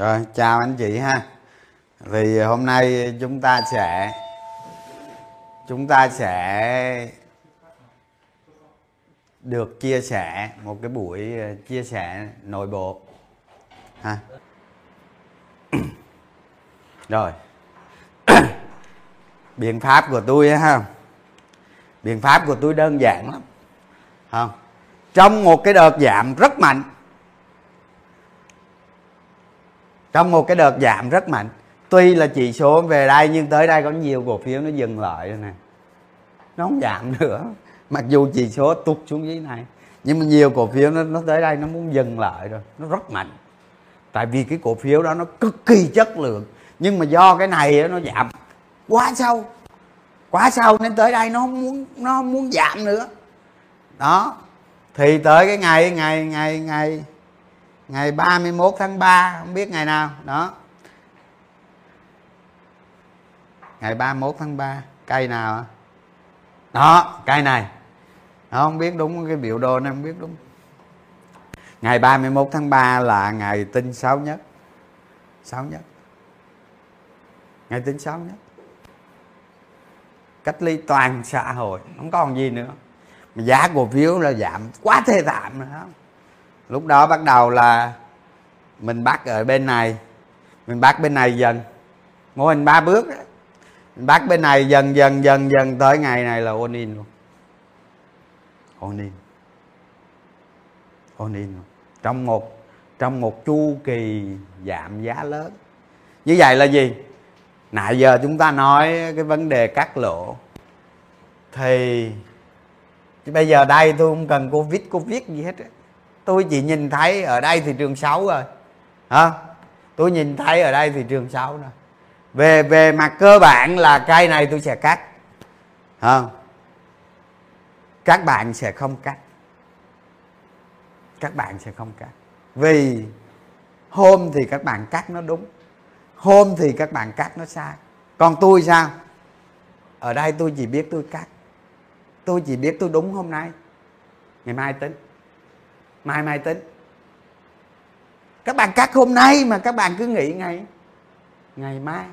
Rồi, chào anh chị ha. Thì hôm nay chúng ta sẽ chúng ta sẽ được chia sẻ một cái buổi ờ, chia sẻ nội bộ ha. Rồi. Biện pháp của tôi ha. Biện pháp của tôi đơn giản lắm. Không. Trong một cái đợt giảm rất mạnh trong một cái đợt giảm rất mạnh. Tuy là chỉ số về đây nhưng tới đây có nhiều cổ phiếu nó dừng lại rồi nè. Nó không giảm nữa. Mặc dù chỉ số tụt xuống dưới này nhưng mà nhiều cổ phiếu nó, nó tới đây nó muốn dừng lại rồi. Nó rất mạnh. Tại vì cái cổ phiếu đó nó cực kỳ chất lượng nhưng mà do cái này nó giảm quá sâu. Quá sâu nên tới đây nó không muốn nó không muốn giảm nữa. Đó. Thì tới cái ngày ngày ngày ngày ngày 31 tháng 3 không biết ngày nào đó. Ngày 31 tháng 3 cây nào đó cây này. Đó, không biết đúng cái biểu đồ này không biết đúng. Ngày 31 tháng 3 là ngày tinh sáu nhất. Sáu nhất. Ngày tinh sáu nhất. Cách ly toàn xã hội không còn gì nữa. Mà giá cổ phiếu là giảm quá thê thảm nữa không lúc đó bắt đầu là mình bắt ở bên này. Mình bắt bên này dần. Mô hình ba bước đó. mình bắt bên này dần dần dần dần tới ngày này là ôn in luôn. Ôn in. Ôn in luôn. Trong một trong một chu kỳ giảm giá lớn. Như vậy là gì? Nãy giờ chúng ta nói cái vấn đề cắt lỗ. Thì bây giờ đây tôi không cần covid covid gì hết tôi chỉ nhìn thấy ở đây thị trường xấu rồi hả? Tôi nhìn thấy ở đây thị trường xấu rồi về về mặt cơ bản là cây này tôi sẽ cắt. Hả? Các bạn sẽ không cắt. Các bạn sẽ không cắt. Vì hôm thì các bạn cắt nó đúng. Hôm thì các bạn cắt nó sai. Còn tôi sao? Ở đây tôi chỉ biết tôi cắt. Tôi chỉ biết tôi đúng hôm nay. Ngày mai tính mai mai tính. Các bạn cắt hôm nay mà các bạn cứ nghĩ ngày ngày mai.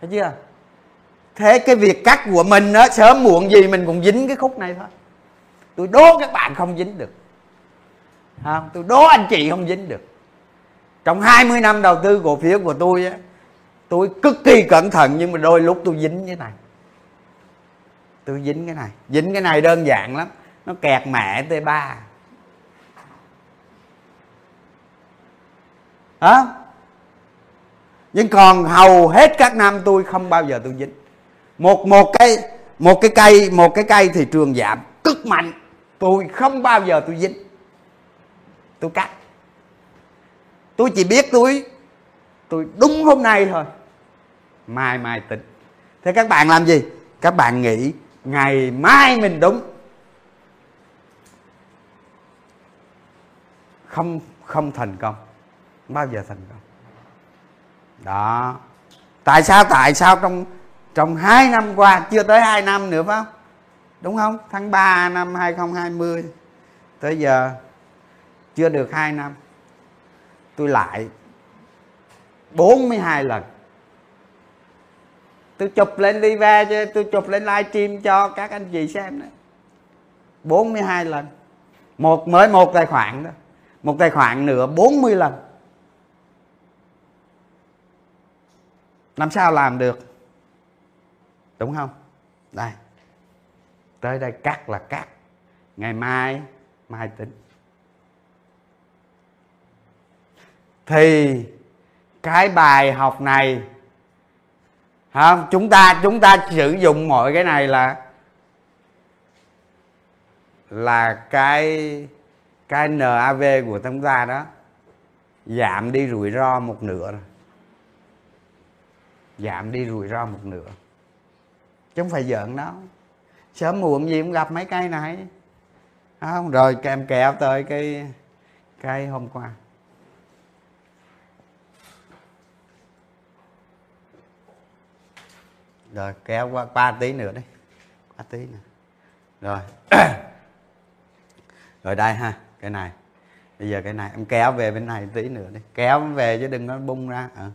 Thấy chưa? Thế cái việc cắt của mình đó sớm muộn gì mình cũng dính cái khúc này thôi. Tôi đố các bạn không dính được. Không tôi đố anh chị không dính được. Trong 20 năm đầu tư cổ phiếu của tôi á, tôi cực kỳ cẩn thận nhưng mà đôi lúc tôi dính cái này. Tôi dính cái này. Dính cái này đơn giản lắm nó kẹt mẹ t 3 hả? Nhưng còn hầu hết các năm tôi không bao giờ tôi dính. Một một cái một cái cây, một cái cây thị trường giảm. Cực mạnh. Tôi không bao giờ tôi dính. Tôi cắt. Tôi chỉ biết tôi tôi đúng hôm nay thôi. Mai mai tính. Thế các bạn làm gì? Các bạn nghĩ ngày mai mình đúng. Không không thành công. Không bao giờ thành công? Đó. Tại sao tại sao trong trong 2 năm qua, chưa tới 2 năm nữa phải không? Đúng không? Tháng 3 năm 2020 tới giờ, chưa được 2 năm. Tôi lại 42 lần. Tôi chụp lên live cho tôi chụp lên livestream cho các anh chị xem đó 42 lần. Một, mới một tài khoản đó một tài khoản nữa 40 lần. Làm sao làm được? Đúng không? Đây. Tới đây cắt là cắt. Ngày mai mai tính. Thì cái bài học này không chúng ta chúng ta sử dụng mọi cái này là là cái cái NAV của chúng ta đó, giảm đi rủi ro một nửa rồi giảm đi rủi ro một nửa. Chứ không phải giỡn đó sớm muộn gì cũng gặp mấy cây này. Không, rồi kèm kẹo tới cái cái hôm qua. Rồi, kéo qua ba tí nữa đi. Ba tí nữa. Rồi. Rồi đây ha cái này. Bây giờ cái này, em kéo về bên này tí nữa đi. Kéo về chứ đừng có bung ra. À.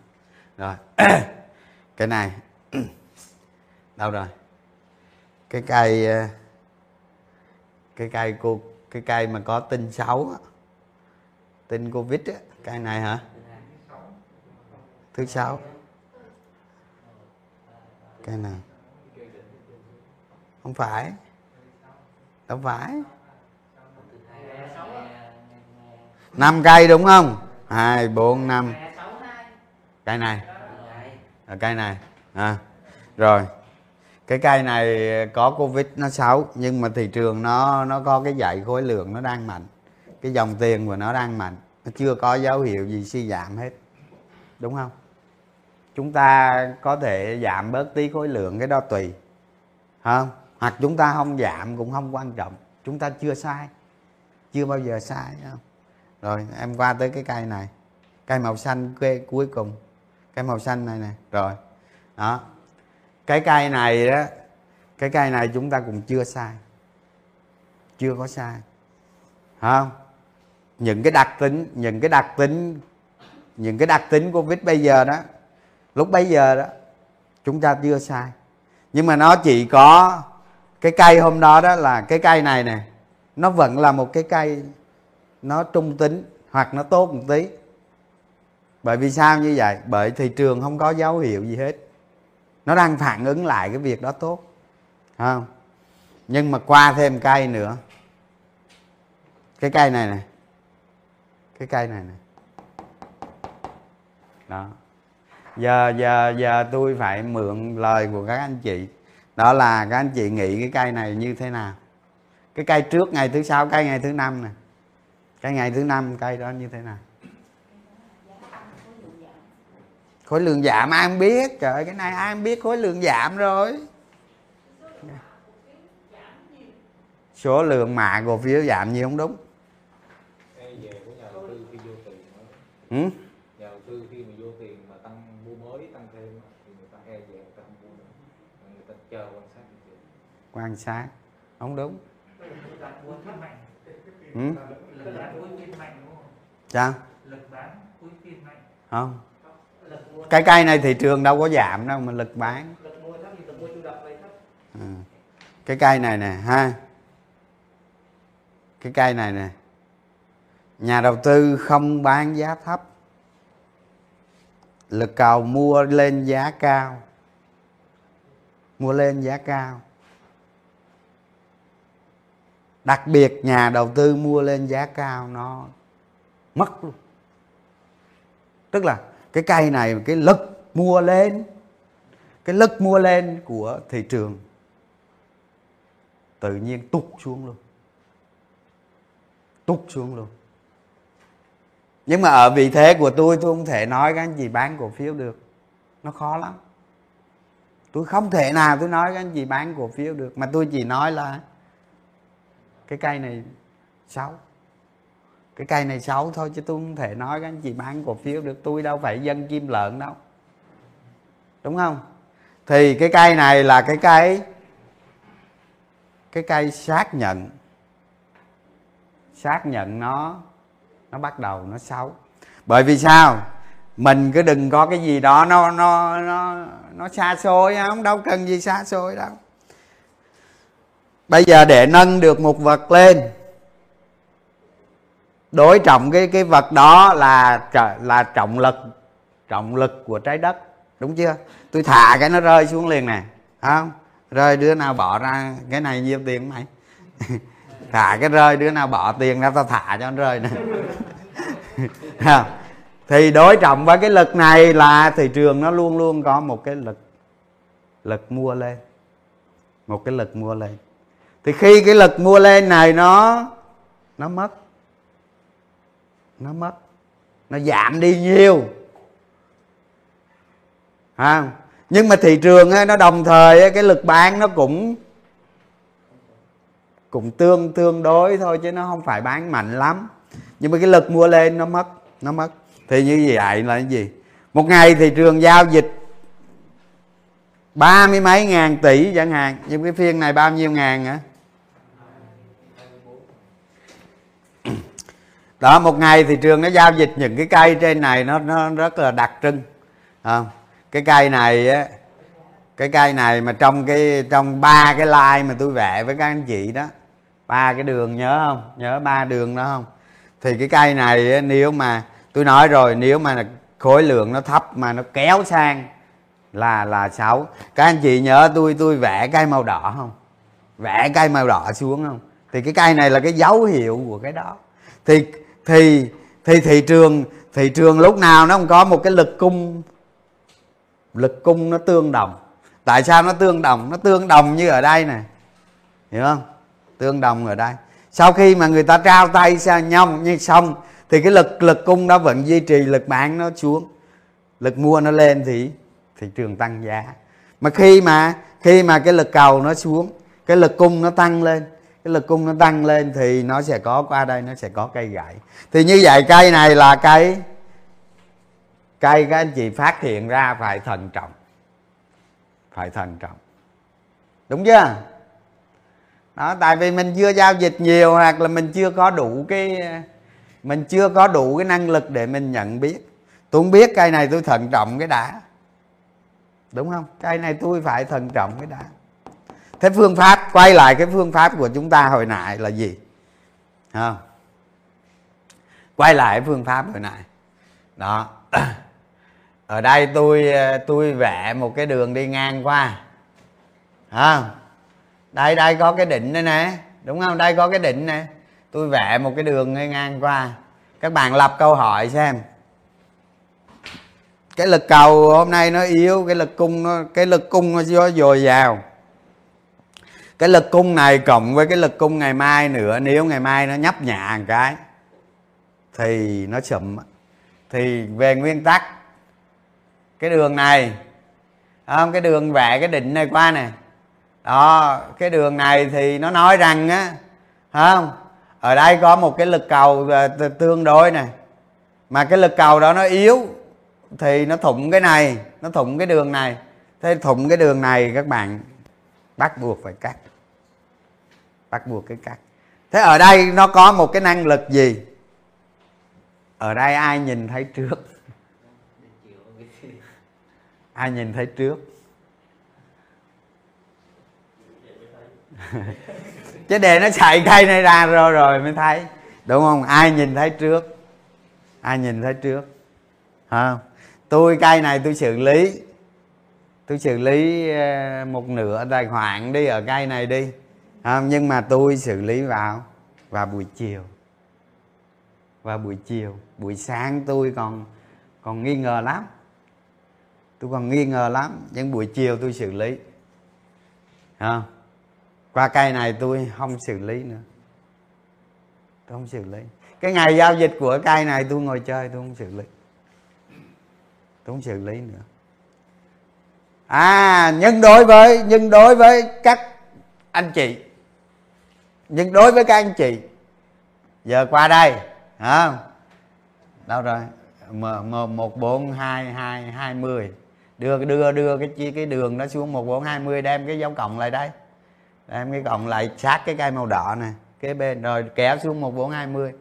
rồi. Cái này. Đâu rồi? Cái cây ờ, cái cây cô, cái cây mà có tin xấu tin covid á. Cây này hả? Thứ sáu. Cây nào không phải. Đâu phải. Năm cây đúng không? Hai bốn năm. Cây này. À, cây này. À, rồi. Cái cây này có covid nó xấu nhưng mà thị trường nó nó có cái dạy khối lượng nó đang mạnh. Cái dòng tiền của nó đang mạnh. Nó chưa có dấu hiệu gì suy giảm hết. Đúng không? Chúng ta có thể giảm bớt tí khối lượng cái đó tùy. Không hoặc chúng ta không giảm cũng không quan trọng. Chúng ta chưa sai. Chưa bao giờ sai không? Rồi, em qua tới cái cây này. Cây màu xanh quê, cuối cùng. Cây màu xanh này nè. Rồi, đó. Cái cây này đó, cái cây này chúng ta cũng chưa sai. Chưa có sai. Không? Những cái đặc tính, những cái đặc tính, những cái đặc tính của vít bây giờ đó, lúc bây giờ đó, chúng ta chưa sai. Nhưng mà nó chỉ có cái cây hôm đó đó là cái cây này nè. Nó vẫn là một cái cây nó trung tính hoặc nó tốt một tí. Bởi vì sao như vậy? Bởi thị trường không có dấu hiệu gì hết. Nó đang phản ứng lại cái việc đó tốt. Không? Nhưng mà qua thêm cây nữa. Cái cây này này, cái cây này này, đó. Giờ giờ giờ tôi phải mượn lời của các anh chị. Đó là các anh chị nghĩ cái cây này như thế nào? Cái cây trước ngày thứ sáu cây ngày thứ năm này cái ngày thứ năm cây đó như thế nào? Khối lượng giảm, ai không biết. Trời cái này ai không biết khối lượng giảm rồi. Số lượng mạ cổ phiếu giảm nhiều không đúng? Ừ? sát. Không đúng. Khi không? Sao không. Cái cây này thị trường đâu có giảm đâu mà lực bán. Ừ. cái cây này nè ha. Cái cây này nè. Nhà đầu tư không bán giá thấp. Lực cầu mua lên giá cao. Mua lên giá cao đặc biệt nhà đầu tư mua lên giá cao, nó mất luôn. Tức là cái cây này, cái lực mua lên, cái lực mua lên của thị trường tự nhiên tụt xuống luôn. Tụt xuống luôn. Nhưng mà ở vị thế của tôi tôi không thể nói các anh chị bán cổ phiếu được. Nó khó lắm. Tôi không thể nào tôi nói các anh chị bán cổ phiếu được. Mà tôi chỉ nói là cái cây này xấu. Cái cây này xấu thôi chứ tôi không thể nói các anh chị bán cổ phiếu được. Tôi đâu phải dân kim lợn đâu. Đúng không? Thì cái cây này là cái cây cái cây xác nhận. Xác nhận nó nó bắt đầu nó xấu. Bởi vì sao? Mình cứ đừng có cái gì đó nó nó nó nó xa xôi, không? Đâu cần gì xa xôi đâu bây giờ để nâng được một vật lên, đối trọng cái cái vật đó là là trọng lực trọng lực của trái đất, đúng chưa? Tôi thả cái nó rơi xuống liền nè không? Rơi đứa nào bỏ ra cái này nhiêu tiền mày? Thả cái rơi đứa nào bỏ tiền ra tao thả cho nó rơi nè. Thì đối trọng với cái lực này là thị trường nó luôn luôn có một cái lực lực mua lên, một cái lực mua lên thì khi cái lực mua lên này nó nó mất. Nó mất. Nó giảm đi nhiều. À, nhưng mà thị trường ấy, nó đồng thời ấy, cái lực bán nó cũng cũng tương tương đối thôi chứ nó không phải bán mạnh lắm. Nhưng mà cái lực mua lên nó mất nó mất. Thì như vậy là cái gì? Một ngày thị trường giao dịch ba mươi mấy ngàn tỷ chẳng hạn. Nhưng cái phiên này bao nhiêu ngàn hả? Đó, một ngày thị trường nó giao dịch những cái cây trên này nó nó rất là đặc trưng. Không cái cây này á, cái cây này mà trong cái, trong ba cái like mà tôi vẽ với các anh chị đó, ba cái đường nhớ không? Nhớ ba đường đó không? Thì cái cây này nếu mà, tôi nói rồi, nếu mà khối lượng nó thấp mà nó kéo sang là là xấu. Các anh chị nhớ tôi tôi vẽ cây màu đỏ không? Vẽ cây màu đỏ xuống không? Thì cái cây này là cái dấu hiệu của cái đó. Thì thì thì thị trường thị trường lúc nào nó không có một cái lực cung. Lực cung nó tương đồng. Tại sao nó tương đồng? Nó tương đồng như ở đây nè. Hiểu không? Tương đồng ở đây. Sau khi mà người ta trao tay sang nhau như xong, thì cái lực lực cung đó vẫn duy trì, lực bán nó xuống. Lực mua nó lên thì thị trường tăng giá. Mà khi mà khi mà cái lực cầu nó xuống, cái lực cung nó tăng lên cái lực cung nó tăng lên thì nó sẽ có, qua đây nó sẽ có cây gãy thì như vậy cây này là cây cây các anh chị phát hiện ra phải thận trọng. Phải thận trọng. Đúng chưa? Đó, tại vì mình chưa giao dịch nhiều hoặc là mình chưa có đủ cái, mình chưa có đủ cái năng lực để mình nhận biết. Tôi không biết cây này tôi thận trọng cái đã. Đúng không? Cây này tôi phải thận trọng cái đã thế phương pháp quay lại cái phương pháp của chúng ta hồi nãy là gì? Không quay lại phương pháp hồi nãy. Đó. Ở đây tôi tôi vẽ một cái đường đi ngang qua. À, đây đây có cái đỉnh đây nè. Đúng không? Đây có cái đỉnh nè. Tôi vẽ một cái đường đi ngang qua. Các bạn lập câu hỏi xem. Cái lực cầu hôm nay nó yếu cái lực cung nó cái lực cung nó dồi dào cái lực cung này cộng với cái lực cung ngày mai nữa, nếu ngày mai nó nhấp nhả một cái, thì nó chậm thì về nguyên tắc, cái đường này, không, cái đường vẽ, cái định này qua nè. Đó, cái đường này thì nó nói rằng á, không, ở đây có một cái lực cầu à, tương đối này mà cái lực cầu đó nó yếu, thì nó thủng cái này, nó thủng cái đường này. Thế thủng cái đường này các bạn bắt buộc phải cắt. Bắt buộc cái cắt. Thế ở đây nó có một cái năng lực gì? Ở đây ai nhìn thấy trước? Ai nhìn thấy trước? Chứ để nó chạy cây này ra rồi rồi mới thấy. Đúng không? Ai nhìn thấy trước? Ai nhìn thấy trước? Hả? tôi cây này tôi xử lý tôi xử lý ờ, một nửa tài khoản đi ở cây này đi. Không? nhưng mà tôi xử lý vào vào buổi chiều. Vào buổi chiều, buổi sáng tôi còn còn nghi ngờ lắm. Tôi còn nghi ngờ lắm, nhưng buổi chiều tôi xử lý. Không? qua cây này tôi không xử lý nữa. Tôi không xử lý. Cái ngày giao dịch của cây này tôi ngồi chơi, tôi không xử lý. Tôi không xử lý nữa à nhưng đối với, nhưng đối với các anh chị, nhưng đối với các anh chị, giờ qua đây, hả? Đâu rồi? Một, bốn, hai hai hai mươi đưa đưa đưa cái chi, cái đường nó xuống một, bốn, hai mươi đem cái dấu cộng lại đây. Đem cái cộng lại, sát cái cây màu đỏ này, kế bên, rồi kéo xuống một, bốn, hai mươi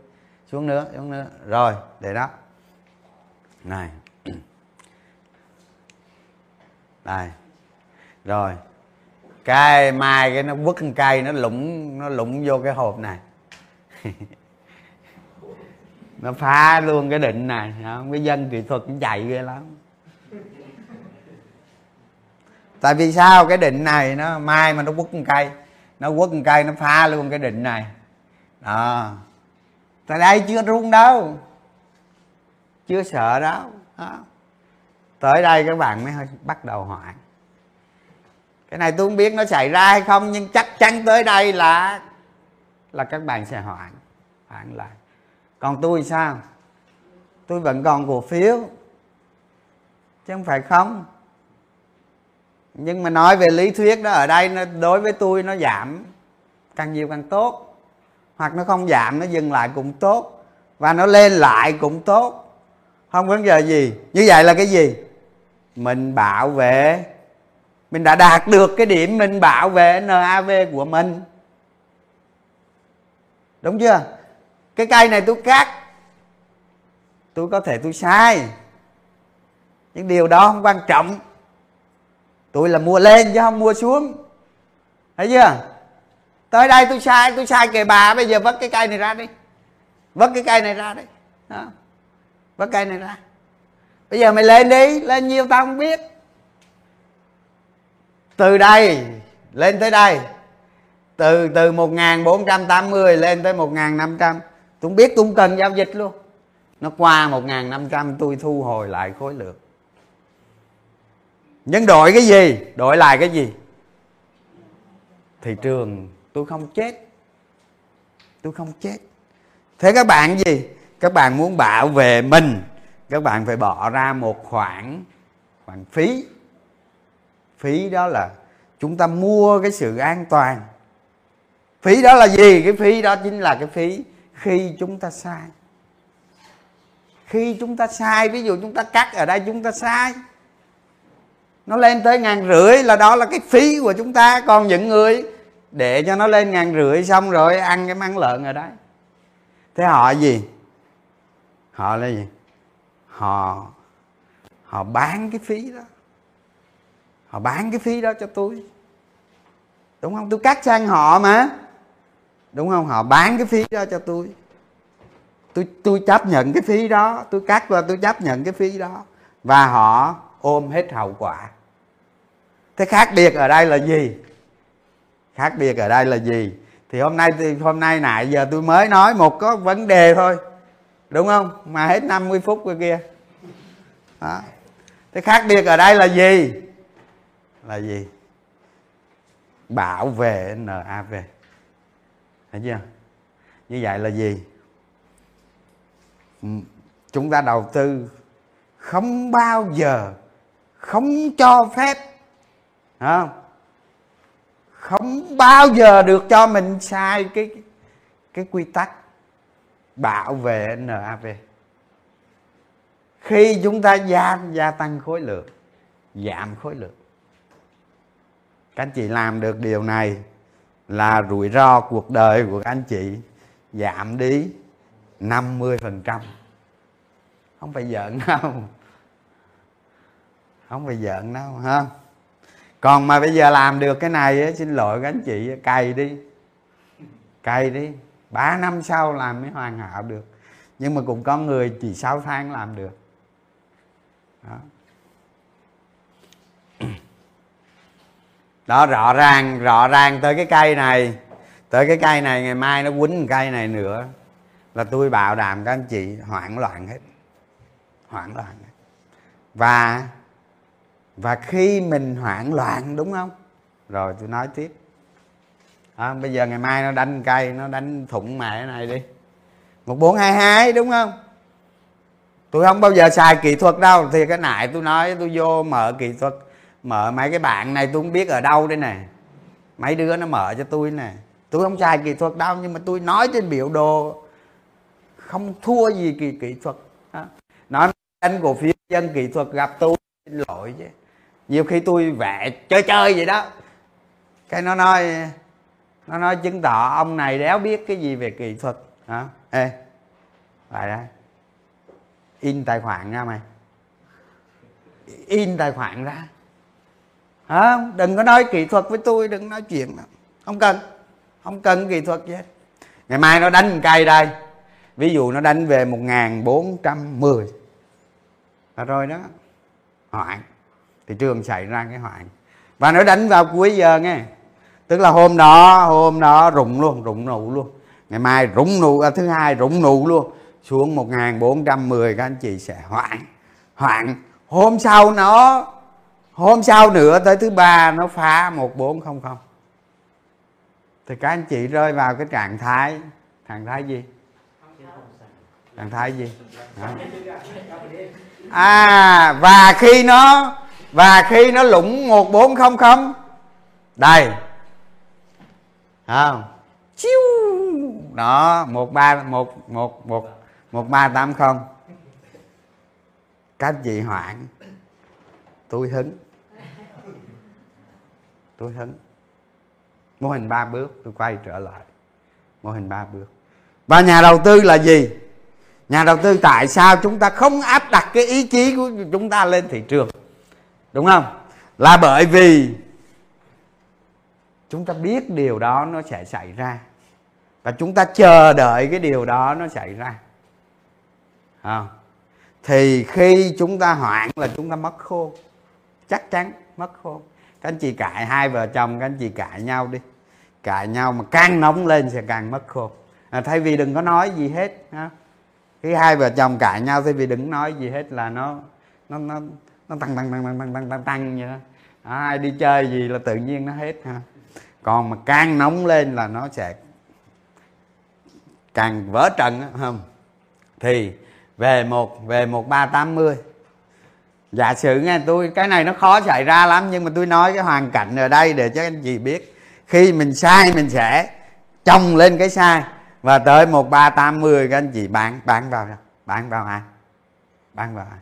xuống nữa xuống nữa. Rồi, để đó. Này đây. Rồi. Cái mai cái nó quất cây, nó lủng nó lủng vô cái hộp này. Nó phá luôn cái định này. Không, cái dân kỹ thuật cũng chạy ghê lắm. Tại vì sao? Cái định này nó, mai mà nó quất cây, nó quất cây, nó phá luôn cái định này. Đó. Tại đây chưa rung đâu. Chưa sợ đâu. Đó tới đây các bạn mới bắt đầu hoảng cái này tôi không biết nó xảy ra hay không, nhưng chắc chắn tới đây là là các bạn sẽ hoãn hoãn lại. Còn tôi sao? Tôi vẫn còn cổ phiếu, chứ không phải không. Nhưng mà nói về lý thuyết đó, ở đây nó, đối với tôi nó giảm, càng nhiều càng tốt. Hoặc nó không giảm, nó dừng lại cũng tốt, và nó lên lại cũng tốt. Không vấn đề gì. Như vậy là cái gì? Mình bảo vệ. Mình đã đạt được cái điểm mình bảo vệ NAV của mình. Đúng chưa? Cái cây này tôi cắt. Tôi có thể tôi sai. Những điều đó không quan trọng. Tôi là mua lên chứ không mua xuống. Thấy chưa? Tới đây tôi sai tôi sai kề bà. Bây giờ vất cái cây này ra đi. Vất cái cây này ra đi. Đó. vất cây này ra bây giờ mày lên đi, lên nhiêu tao không biết. Từ đây, lên tới đây. Từ từ 1480 lên tới 1500 tôi không biết tôi không cần giao dịch luôn. Nó qua 1500 tôi thu hồi lại khối lượng. Nhưng đổi cái gì? Đổi lại cái gì? Thị trường tôi không chết. Tôi không chết. Thế các bạn gì? Các bạn muốn bảo vệ mình các bạn phải bỏ ra một khoản khoản phí. Phí đó là chúng ta mua cái sự an toàn. Phí đó là gì? Cái phí đó chính là cái phí khi chúng ta sai. Khi chúng ta sai, ví dụ chúng ta cắt ở đây chúng ta sai. Nó lên tới ngàn rưỡi là đó là cái phí của chúng ta. Còn những người để cho nó lên ngàn rưỡi xong rồi ăn cái măng lợn ở đấy thế họ gì? Họ là gì? Họ họ bán cái phí đó. Họ bán cái phí đó cho tôi. Đúng không? Tôi cắt sang họ mà. Đúng không? Họ bán cái phí đó cho tôi. Tôi tôi chấp nhận cái phí đó. Tôi cắt và tôi chấp nhận cái phí đó. Và họ ôm hết hậu quả. Thế khác biệt ở đây là gì? Khác biệt ở đây là gì? Thì hôm nay, thì hôm nay nãy giờ tôi mới nói một có vấn đề thôi đúng không? Mà hết 50 phút rồi kia đó. thế khác biệt ở đây là gì? Là gì? Bảo vệ NAV thấy chưa? Như vậy là gì? Ừ, chúng ta đầu tư không bao giờ, không cho phép không? Không bao giờ được cho mình sai cái cái quy tắc bảo vệ NAV khi chúng ta gia gia tăng khối lượng, giảm khối lượng. Các anh chị làm được điều này là rủi ro cuộc đời của các anh chị giảm đi 50% không phải giận đâu. Không phải giận đâu, ha. Còn mà bây giờ làm được cái này xin lỗi các anh chị, cày đi. Cày đi ba năm sau làm mới hoàn hảo được. Nhưng mà cũng có người chỉ 6 tháng làm được. Đó. đó, rõ ràng rõ ràng tới cái cây này. Tới cái cây này, ngày mai nó quýnh cây này nữa. Là tôi bảo đảm các anh chị, hoảng loạn hết. Hoảng loạn hết. và và khi mình hoảng loạn, đúng không? Rồi tôi nói tiếp à, bây giờ ngày mai nó đánh cây nó đánh thủng mẹ này đi. Một bốn hai hai đúng không? Tôi không bao giờ xài kỹ thuật đâu. Thì cái nãy tôi nói tôi vô mở kỹ thuật mở mấy cái bạn này tôi không biết ở đâu đây nè. Mấy đứa nó mở cho tôi nè. Tôi không xài kỹ thuật đâu nhưng mà tôi nói trên biểu đồ không thua gì kỳ kỹ thuật. Đó. nói anh cổ phiếu dân kỹ thuật gặp tôi xin lỗi chứ. Nhiều khi tôi vẽ chơi chơi vậy đó. Cái nó nói nó nói, chứng tỏ ông này đéo biết cái gì về kỹ thuật. Hả? Ê, lại đây. In tài khoản ra mày. In tài khoản ra. Hả? Đừng có nói kỹ thuật với tôi, đừng nói chuyện đó không cần. Không cần kỹ thuật gì hết. Ngày mai nó đánh một cây đây. Ví dụ nó đánh về một nghìn bốn trăm mười. Là rồi đó. Hoạn. Thị trường xảy ra cái hoạn. Và nó đánh vào cuối giờ nghe tức là hôm đó hôm đó rụng luôn rụng nụ luôn. Ngày mai rụng nụ à, thứ hai rụng nụ luôn. Xuống 1410 các anh chị sẽ hoạn hoạn hôm sau nó hôm sau nữa tới thứ ba nó phá 1400 thì các anh chị rơi vào cái trạng thái trạng thái gì? Trạng thái gì? À và khi nó và khi nó lũng 1400 đây không? Chiu. Đó một ba một một một một ba tám không. Các chị hoạn tôi hứng tôi hứng mô hình ba bước tôi quay trở lại. Mô hình ba bước. Và nhà đầu tư là gì? Nhà đầu tư tại sao chúng ta không áp đặt cái ý chí của chúng ta lên thị trường? Đúng không? Là bởi vì chúng ta biết điều đó nó sẽ xảy ra. Và chúng ta chờ đợi cái điều đó nó xảy ra. À. thì khi chúng ta hoãn là chúng ta mất khô chắc chắn mất khô các anh chị cãi hai vợ chồng các anh chị cãi nhau đi. Cãi nhau mà càng nóng lên sẽ càng mất khô à, thay vì đừng có nói gì hết ha. Khi hai vợ chồng cãi nhau thay vì đừng nói gì hết là nó nó nó nó tăng tăng tăng tăng tăng tăng tăng tăng vậy đó. À, ai đi chơi gì là tự nhiên nó hết ha còn mà càng nóng lên là nó sẽ càng vỡ trận không thì về một về một ba tám mươi. Giả sử nghe tôi, cái này nó khó xảy ra lắm, nhưng mà tôi nói cái hoàn cảnh ở đây để cho anh chị biết. Khi mình sai, mình sẽ chồng lên cái sai. Và tới một ba tám mươi, các anh chị bán bán vào bán vào ai? Bán vào ai?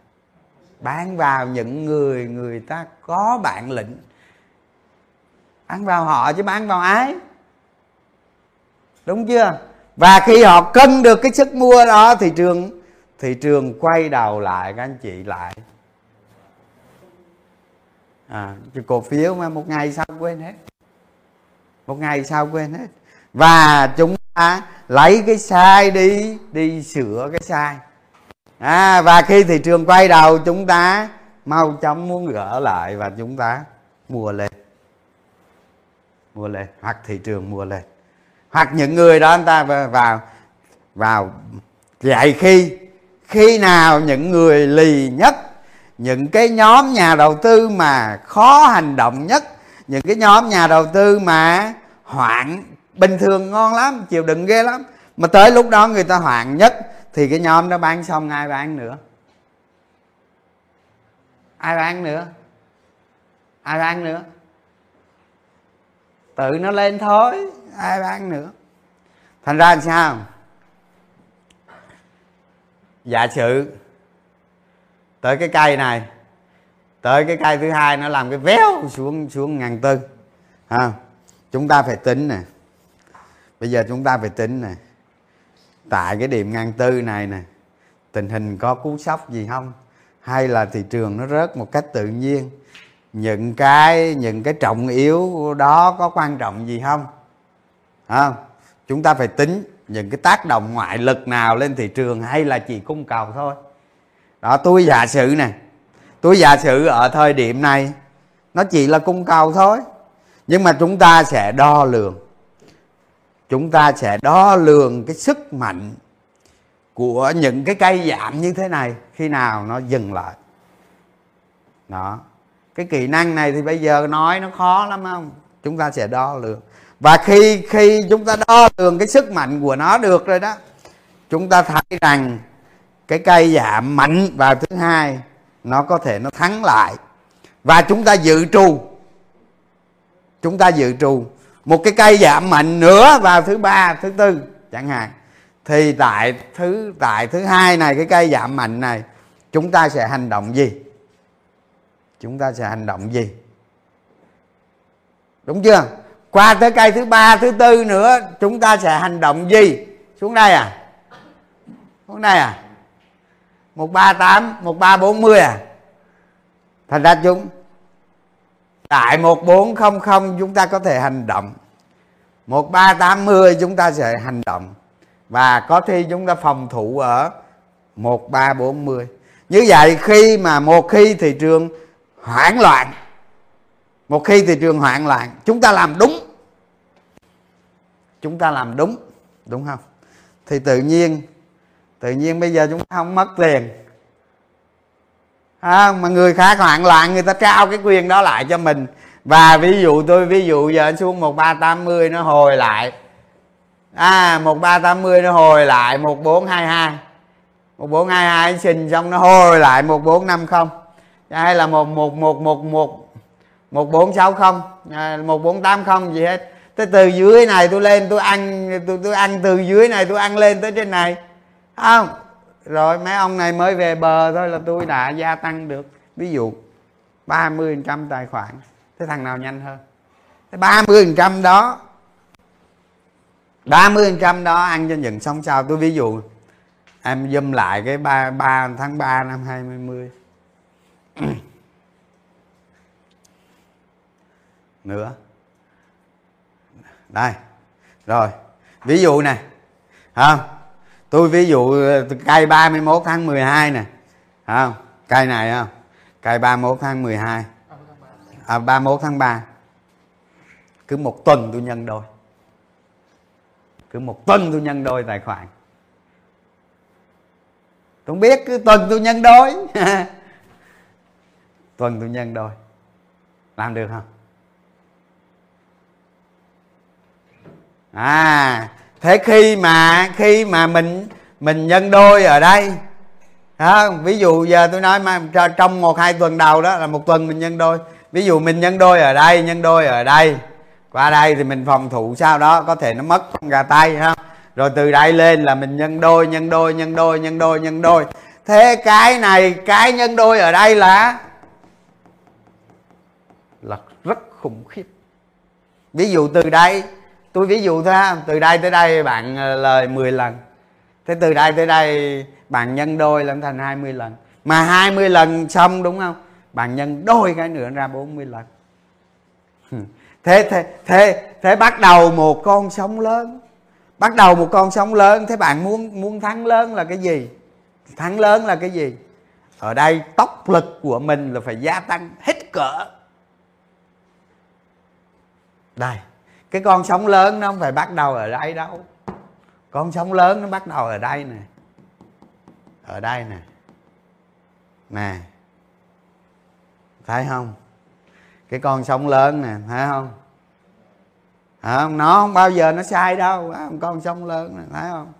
Bán vào những người người ta có bản lĩnh ăn vào họ chứ bán vào ai? Đúng chưa? Và khi họ cân được cái sức mua đó thị trường thị trường quay đầu lại các anh chị lại. À, cái cổ phiếu mà một ngày sau quên hết. Một ngày sau quên hết. Và chúng ta lấy cái sai đi đi sửa cái sai. À, và khi thị trường quay đầu chúng ta mau chóng muốn gỡ lại và chúng ta mua lên mua lên hoặc thị trường mua lên hoặc những người đó anh ta vào vào dạy khi khi nào những người lì nhất, những cái nhóm nhà đầu tư mà khó hành động nhất, những cái nhóm nhà đầu tư mà hoạn bình thường ngon lắm, chịu đựng ghê lắm, mà tới lúc đó người ta hoạn nhất, thì cái nhóm đó bán xong ai bán nữa? Ai bán nữa? Ai bán nữa? Tự nó lên thôi. Ai bán nữa? Thành ra làm sao? Giả sử tới cái cây này tới cái cây thứ hai nó làm cái véo xuống xuống ngàn tư ha. Chúng ta phải tính nè. Bây giờ chúng ta phải tính nè. Tại cái điểm ngàn tư này nè tình hình có cú sốc gì không? Hay là thị trường nó rớt một cách tự nhiên những cái những cái trọng yếu đó có quan trọng gì không? Không chúng ta phải tính những cái tác động ngoại lực nào lên thị trường hay là chỉ cung cầu thôi. Đó, tôi giả sử nè. Tôi giả sử ở thời điểm này, nó chỉ là cung cầu thôi. Nhưng mà chúng ta sẽ đo lường. Chúng ta sẽ đo lường cái sức mạnh của những cái cây giảm như thế này khi nào nó dừng lại. Đó cái kỹ năng này thì bây giờ nói nó khó lắm không? Chúng ta sẽ đo lường. Và khi khi chúng ta đo lường cái sức mạnh của nó được rồi đó, chúng ta thấy rằng cái cây giảm mạnh vào thứ hai, nó có thể nó thắng lại. Và chúng ta dự trù. Chúng ta dự trù. Một cái cây giảm mạnh nữa vào thứ ba, thứ tư, chẳng hạn. Thì tại thứ tại thứ hai này, cái cây giảm mạnh này, chúng ta sẽ hành động gì? Chúng ta sẽ hành động gì? Đúng chưa? Qua tới cây thứ ba, thứ tư nữa, chúng ta sẽ hành động gì? Xuống đây à? Xuống đây à? Một ba tám, một ba bốn mươi à? Thành ra chúng tại một bốn không không, chúng ta có thể hành động. Một ba tám mươi, chúng ta sẽ hành động. Và có thi chúng ta phòng thủ ở một ba bốn mươi. Như vậy khi mà một khi thị trường hoảng loạn. Một khi thị trường hoảng loạn chúng ta làm đúng. Chúng ta làm đúng đúng không? Thì tự nhiên tự nhiên bây giờ chúng ta không mất tiền à, mà người khác hoảng loạn người ta trao cái quyền đó lại cho mình. Và ví dụ tôi ví dụ giờ xuống một ba tám mươi nó hồi lại. À một ba tám mươi nó hồi lại một bốn hai hai. Một bốn hai hai xin xong nó hồi lại một bốn năm không hay là một một một một một một bốn sáu không. Một bốn tám không gì hết. Tới từ dưới này tôi lên, tôi ăn, tôi tôi ăn từ dưới này, tôi ăn lên tới trên này. Không. Rồi, mấy ông này mới về bờ thôi là tôi đã gia tăng được, ví dụ 30 trăm tài khoản. Thế thằng nào nhanh hơn? Thế 30 trăm đó 30 trăm đó ăn cho nhận xong sao. Tôi ví dụ, em dâm lại cái ba ba tháng 3 năm 2020 nữa. Đây. Rồi. Ví dụ nè. Không? Tôi ví dụ ờ, cây 31 tháng 12 nè. Không? Cây này không? Cây 31 tháng 12 à, 31 tháng 3 cứ một tuần tôi nhân đôi. Cứ một tuần tôi nhân đôi tài khoản. Tôi không biết cứ tuần tôi nhân đôi. tuần tôi nhân đôi. Làm được không? À thế khi mà khi mà mình mình nhân đôi ở đây đó, ví dụ giờ tôi nói mà trong một hai tuần đầu đó là một tuần mình nhân đôi. Ví dụ mình nhân đôi ở đây nhân đôi ở đây qua đây thì mình phòng thủ sau đó có thể nó mất con gà tay ha rồi từ đây lên là mình nhân đôi nhân đôi nhân đôi nhân đôi nhân đôi. Thế cái này cái nhân đôi ở đây là là rất khủng khiếp. Ví dụ từ đây, tôi ví dụ thôi ha. Từ đây tới đây bạn ờ, lời 10 lần. Thế từ đây tới đây bạn nhân đôi lên thành 20 lần. Mà 20 lần xong đúng không? Bạn nhân đôi cái nữa ra 40 lần. Thế thế thế thế bắt đầu một con sóng lớn. Bắt đầu một con sóng lớn, thế bạn muốn muốn thắng lớn là cái gì? Thắng lớn là cái gì? Ở đây tốc lực của mình là phải gia tăng hết cỡ đây cái con sóng lớn nó không phải bắt đầu ở đây đâu. Con sóng lớn nó bắt đầu ở đây nè. Ở đây nè. Nè. Thấy không? Cái con sóng lớn nè thấy không? À, nó không bao giờ nó sai đâu con sông lớn này, thấy không?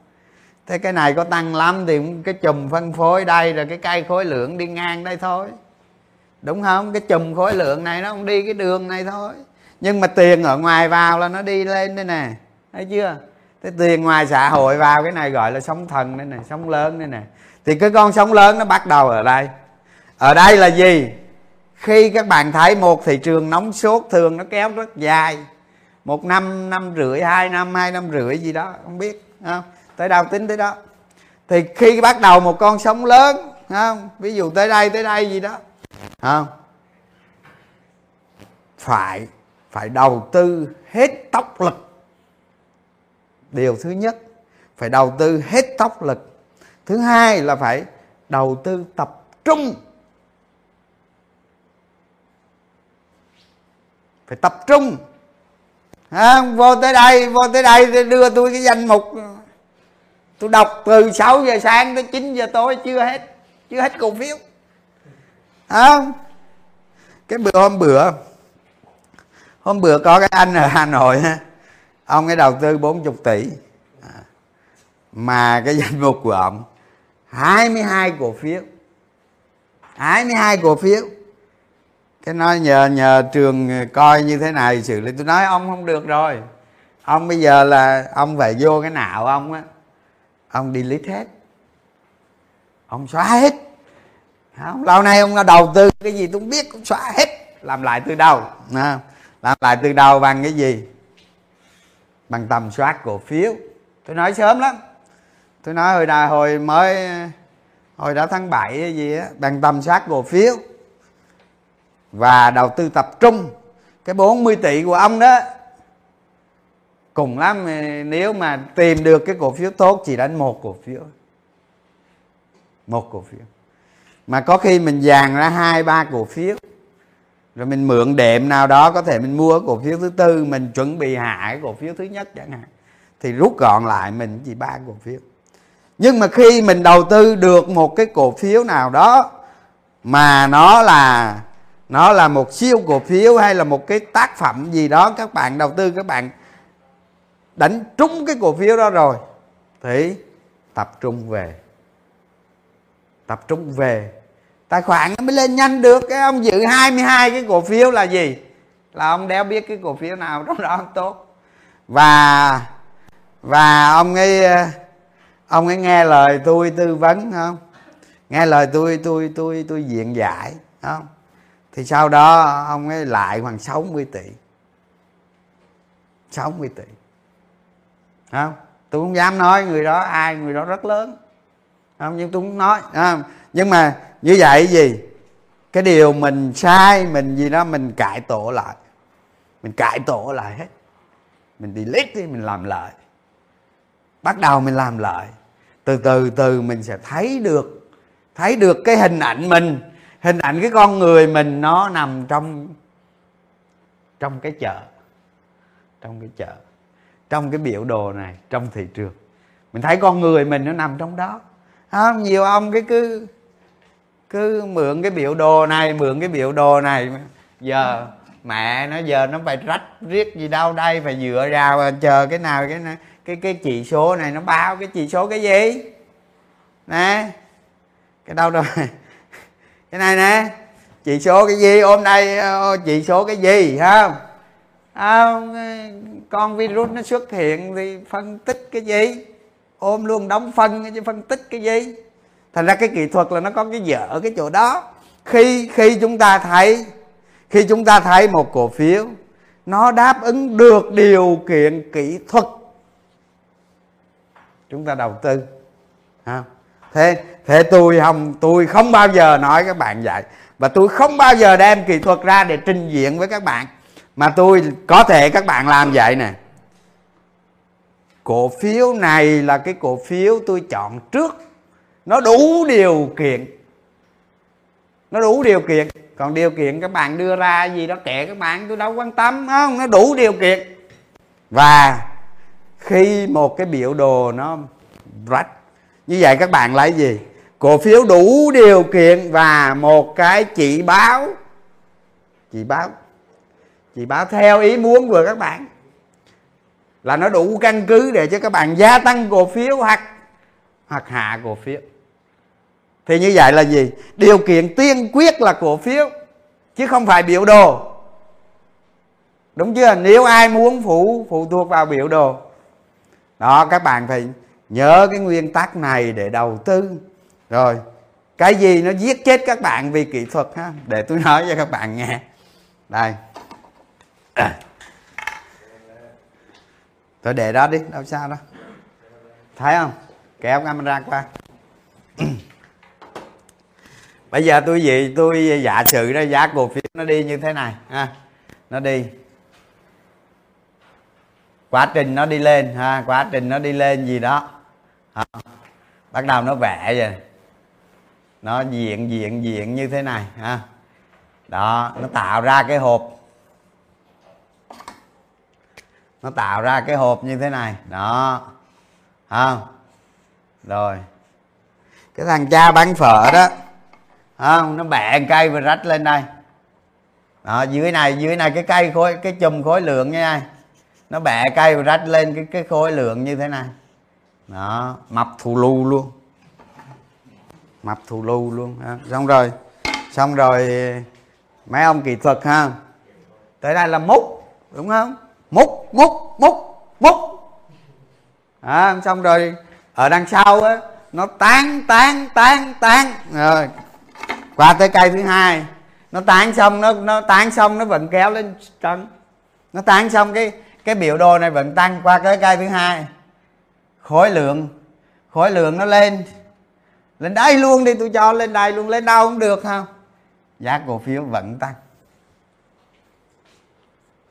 Thế cái này có tăng lắm thì cái chùm phân phối đây rồi cái cây khối lượng đi ngang đây thôi. Đúng không? Cái chùm khối lượng này nó không đi cái đường này thôi nhưng mà tiền ở ngoài vào là nó đi lên đây nè. Thấy chưa? Cái tiền ngoài xã hội vào, cái này gọi là sóng thần đây nè, sóng lớn đây nè. Thì cái con sóng lớn nó bắt đầu ở đây. Ở đây là gì? Khi các bạn thấy một thị trường nóng sốt thường nó kéo rất dài. Một năm năm rưỡi, hai năm hai năm rưỡi gì đó, không biết không? Tới đâu tính tới đó. Thì khi bắt đầu một con sóng lớn không? Ví dụ tới đây tới đây gì đó không? Phải phải đầu tư hết tốc lực. Điều thứ nhất phải đầu tư hết tốc lực. Thứ hai là phải đầu tư tập trung. Phải tập trung. À, vô tới đây vô tới đây đưa tôi cái danh mục. Tôi đọc từ 6 giờ sáng tới 9 giờ tối chưa hết chưa hết cổ phiếu. Không? À, cái bữa hôm bữa hôm bữa có cái anh ở hà nội ông ấy đầu tư 40 tỷ. À, mà cái danh mục của ông 22 cổ phiếu. 22 cổ phiếu. Cái nói nhờ nhờ trường coi như thế này xử lý. Tôi nói ông không được rồi. Ông bây giờ là ông phải vô cái nào ông á. Ông đi delete hết. Ông xóa hết. Không? lâu nay ông đầu tư cái gì tôi không biết cũng xóa hết. Làm lại từ đầu không? Làm lại từ đầu bằng cái gì? Bằng tầm soát cổ phiếu. Tôi nói sớm lắm. Tôi nói hồi nào hồi mới, hồi đó tháng 7 hay gì á, bằng tầm soát cổ phiếu. Và đầu tư tập trung. Cái 40 tỷ của ông đó, cùng lắm, nếu mà tìm được cái cổ phiếu tốt chỉ đánh một cổ phiếu một cổ phiếu. Mà có khi mình dàn ra hai, ba cổ phiếu rồi mình mượn đệm nào đó, có thể mình mua cổ phiếu thứ tư, mình chuẩn bị hạ cái cổ phiếu thứ nhất chẳng hạn. Thì rút gọn lại, mình chỉ ba cổ phiếu. Nhưng mà khi mình đầu tư được một cái cổ phiếu nào đó, mà nó là nó là một siêu cổ phiếu hay là một cái tác phẩm gì đó, các bạn đầu tư, các bạn đánh trúng cái cổ phiếu đó rồi, thì tập trung về. Tập trung về tài khoản nó mới lên nhanh được, cái ông giữ 22 cái cổ phiếu là gì? Là ông đéo biết cái cổ phiếu nào trong đó ông tốt. Và và ông ấy ông ấy nghe lời tôi tư vấn không? Nghe lời tôi tôi tôi tôi diện giải không? Thì sau đó ông ấy lại khoảng 60 tỷ. 60 tỷ. Không? Tôi không dám nói người đó, ai, người đó rất lớn. Không? Nhưng tôi cũng nói không? nhưng mà như vậy gì? Cái điều mình sai, mình gì đó, mình cải tổ lại. Mình cải tổ lại hết. Mình đi lít đi, mình làm lại. Bắt đầu mình làm lại. Từ từ từ mình sẽ thấy được thấy được cái hình ảnh mình. Hình ảnh cái con người mình, nó nằm trong trong cái chợ. Trong cái chợ. Trong cái biểu đồ này, trong thị trường. Mình thấy con người mình nó nằm trong đó. Không, nhiều ông cái cứ cứ mượn cái biểu đồ này mượn cái biểu đồ này. Giờ mẹ nó giờ nó phải rách riết gì đâu đây phải dựa vào à, chờ cái nào cái này cái cái chỉ số này nó bao cái chỉ số cái gì? Nè cái đâu rồi cái này nè chỉ số cái gì? Hôm nay ờ, chỉ số cái gì không à, con virus nó xuất hiện thì phân tích cái gì? Ôm luôn đóng phân chứ phân tích cái gì? Thành ra cái kỹ thuật là nó có cái dở ở cái chỗ đó. Khi khi chúng ta thấy, khi chúng ta thấy một cổ phiếu, nó đáp ứng được điều kiện kỹ thuật. Chúng ta đầu tư, ha? Thế thế tôi không tôi không bao giờ nói các bạn vậy. Và tôi không bao giờ đem kỹ thuật ra để trình diện với các bạn. Mà tôi có thể các bạn làm vậy nè. Cổ phiếu này là cái cổ phiếu tôi chọn trước nó đủ điều kiện. Nó đủ điều kiện. Còn điều kiện các bạn đưa ra gì đó kệ các bạn, tôi đâu quan tâm không? Nó đủ điều kiện. Và khi một cái biểu đồ nó rách, như vậy các bạn lấy gì? Cổ phiếu đủ điều kiện và một cái chỉ báo. Chỉ báo. Chỉ báo theo ý muốn của các bạn. Là nó đủ căn cứ để cho các bạn gia tăng cổ phiếu hoặc hoặc hạ cổ phiếu thì như vậy là gì? Điều kiện tiên quyết là cổ phiếu, chứ không phải biểu đồ. Đúng chưa? Nếu ai muốn phụ phụ thuộc vào biểu đồ. Đó, các bạn phải nhớ cái nguyên tắc này để đầu tư. Rồi, cái gì nó giết chết các bạn vì kỹ thuật ha? Để tôi nói cho các bạn nghe. Đây. Tôi để đó đi, đâu sao đó thấy không? Kéo camera qua bây giờ tôi gì tôi giả sử ra giá cổ phiếu nó đi như thế này, ha. Nó đi. Quá trình nó đi lên, ha, quá trình nó đi lên gì đó. Ha. bắt đầu nó vẽ rồi nó diện diện diện như thế này, ha. Đó, nó tạo ra cái hộp. Nó tạo ra cái hộp như thế này, đó. Không rồi. Cái thằng cha bán phở đó không nó bẹ cây và rách lên đây. Đó, dưới này dưới này cái cây khối cái chùm khối lượng như này. Nó bẹ cây và rách lên cái cái khối lượng như thế này. Đó mập thù lù luôn. Mập thù lù luôn. Ha. xong rồi xong rồi mấy ông kỹ thuật ha. Tới đây là múc đúng không? Múc múc múc múc. À, xong rồi ở đằng sau á nó tán tán tán tán. Rồi qua tới cây thứ hai. Nó tán xong nó nó tán xong nó vẫn kéo lên trần. Nó tán xong cái cái biểu đồ này vẫn tăng qua cái cây thứ hai. Khối lượng khối lượng nó lên. Lên đây luôn đi tôi cho lên đây luôn. Lên đâu cũng được không? Giá cổ phiếu vẫn tăng.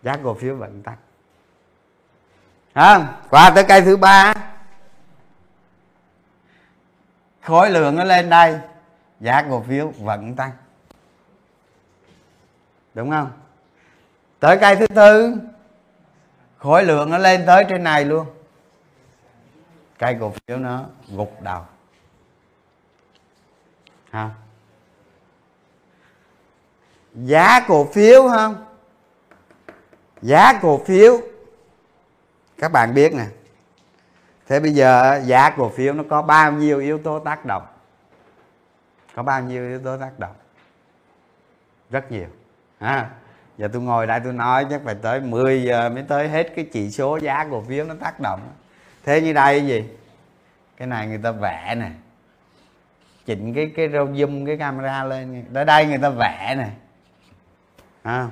Giá cổ phiếu vẫn tăng. À, qua tới cây thứ ba. Khối lượng nó lên đây giá cổ phiếu vẫn tăng. Đúng không? Tới cây thứ tư, khối lượng nó lên tới trên này luôn. Cây cổ phiếu nó gục đầu. Ha? Giá cổ phiếu không giá cổ phiếu. Các bạn biết nè. Thế bây giờ giá cổ phiếu nó có bao nhiêu yếu tố tác động? Có bao nhiêu yếu tố tác động? Rất nhiều. À, giờ tôi ngồi đây tôi nói chắc phải tới 10 giờ mới tới hết cái chỉ số giá cổ phiếu nó tác động. Thế như đây gì? Cái này người ta vẽ nè. Chỉnh cái cái zoom cái camera lên. Tới đây người ta vẽ nè. À,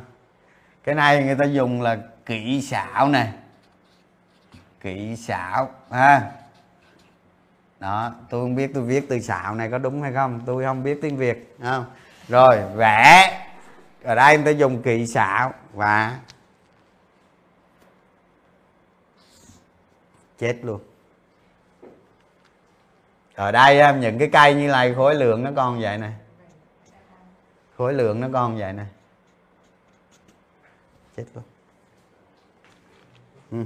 cái này người ta dùng là kỹ xảo nè. Kỹ xảo. Ha đó, tôi không biết tôi viết từ xạo này có đúng hay không, tôi không biết tiếng việt không? Rồi, vẽ. Ở đây người ta dùng kỳ xạo và chết luôn. Ở đây những cái cây như này, khối lượng nó còn vậy này khối lượng nó còn vậy này chết luôn ừ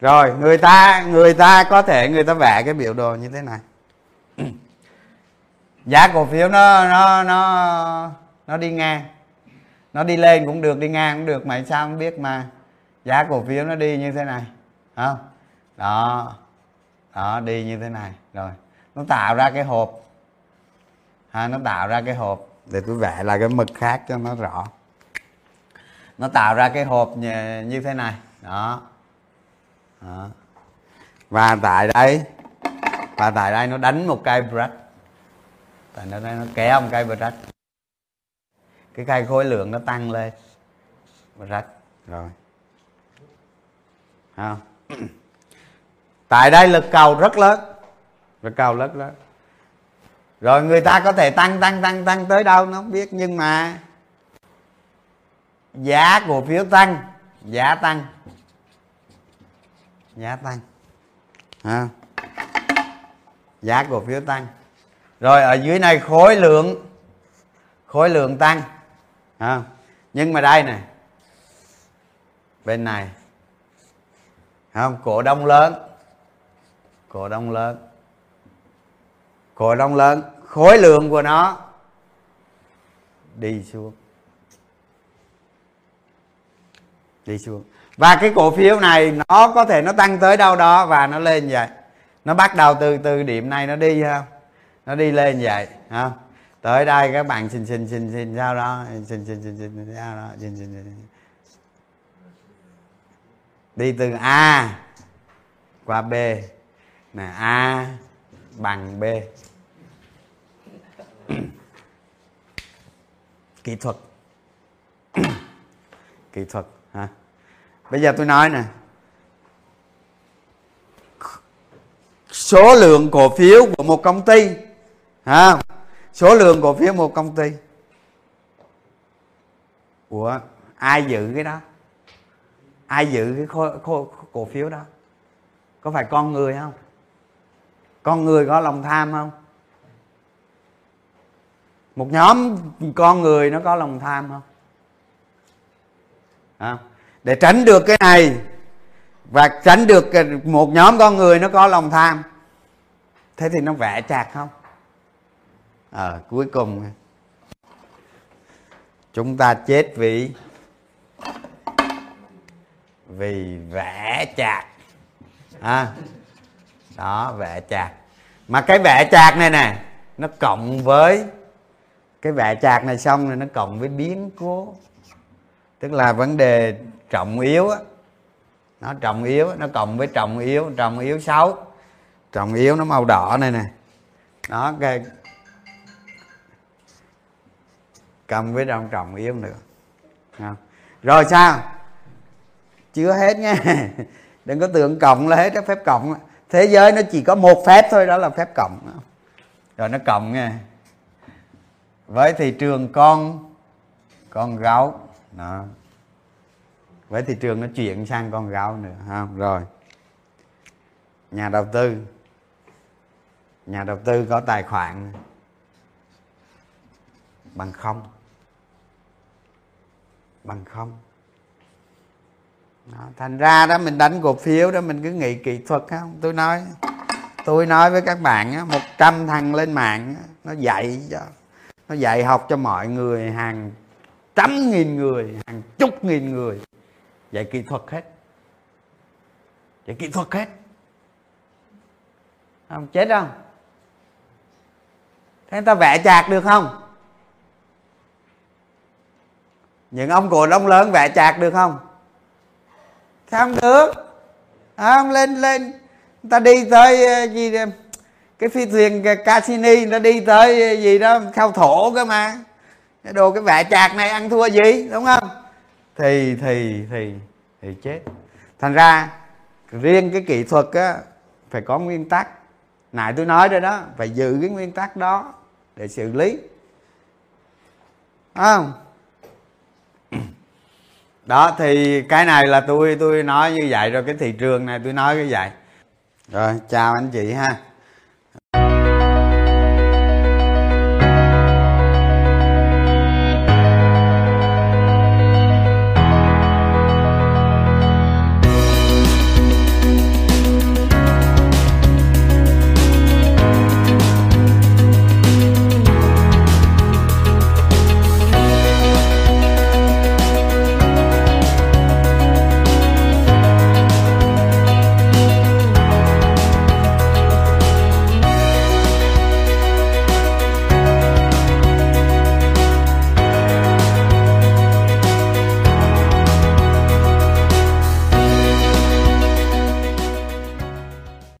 rồi người ta người ta có thể người ta vẽ cái biểu đồ như thế này. Giá cổ phiếu nó nó nó nó đi ngang. Nó đi lên cũng được đi ngang cũng được mà sao không biết mà. Giá cổ phiếu nó đi như thế này không? Đó đó đi như thế này rồi. Nó tạo ra cái hộp. Ha, nó tạo ra cái hộp. Để tôi vẽ lại cái mực khác cho nó rõ. Nó tạo ra cái hộp như, như thế này đó đó. Và tại đây, và tại đây nó đánh một cây brush tại nó nó kéo một cây brush cái cây khối lượng nó tăng lên. Brush rồi. Không? Tại đây lực cầu rất lớn. Lực cầu rất lớn. Rồi người ta có thể tăng tăng tăng tăng tới đâu nó không biết, nhưng mà giá cổ phiếu tăng. Giá tăng giá tăng. À. giá cổ phiếu tăng. Rồi, ở dưới này khối lượng khối lượng tăng. À. nhưng mà đây này bên này. Không cổ đông lớn. Cổ đông lớn. Cổ đông lớn. Khối lượng của nó đi xuống. Đi xuống và cái cổ phiếu này nó có thể nó tăng tới đâu đó và nó lên vậy. Nó bắt đầu từ từ điểm này nó đi không nó đi lên vậy không tới đây các bạn xin xin xin xin sao đó xin xin xin xin sao đó xin xin, xin. đi từ a qua b. Nè a bằng b. Kỹ thuật. Kỹ thuật bây giờ tôi nói nè. Số lượng cổ phiếu của một công ty à, số lượng cổ phiếu một công ty. Của ai giữ cái đó? Ai giữ cái khối, khối, cổ phiếu đó? Có phải con người không? Con người có lòng tham không? Một nhóm con người nó có lòng tham không? À, để tránh được cái này và tránh được một nhóm con người nó có lòng tham. Thế thì nó vẽ chạc không? À, cuối cùng. Chúng ta chết vì vì vẽ chạc. À, đó vẽ chạc. Mà cái vẽ chạc này nè nó cộng với cái vẽ chạc này xong rồi nó cộng với biến cố tức là vấn đề trọng yếu á, nó trọng yếu, nó cộng với trọng yếu trọng yếu xấu trọng yếu nó màu đỏ này nè. Nó cái cộng với trọng trọng yếu nữa. Không? rồi sao? Chưa hết nha. Đừng có tưởng cộng là hết cái phép cộng. Thế giới nó chỉ có một phép thôi, đó là phép cộng. Rồi nó cộng nha. Với thị trường con con gấu đó. Với thị trường nó chuyển sang con gấu nữa không rồi. Nhà đầu tư. Nhà đầu tư có tài khoản bằng không? Bằng không. Đó, thành ra đó mình đánh cổ phiếu đó mình cứ nghĩ kỹ thuật không tôi nói tôi nói với các bạn á một trăm thằng lên mạng nó dạy cho nó dạy học cho mọi người hàng trăm nghìn người, hàng chục nghìn người. Dạy kỹ thuật hết. Dạy kỹ thuật hết. Không chết không thế người ta vẽ chạc được không? Những ông cổ đông lớn vẽ chạc được không? Không được. Không? Lên lên. Người ta đi tới ờ, gì đây? cái phi thuyền Cassini nó đi tới ờ, gì đó, khao thổ cơ mà cái đồ cái vẻ chạc này ăn thua gì, đúng không? Thì thì thì thì chết. Thành ra, riêng cái kỹ thuật á, phải có nguyên tắc. Nãy tôi nói rồi đó, phải giữ cái nguyên tắc đó để xử lý. Đúng không? Đó, thì cái này là tôi tôi nói như vậy rồi, cái thị trường này tôi nói như vậy. Rồi, chào anh chị ha.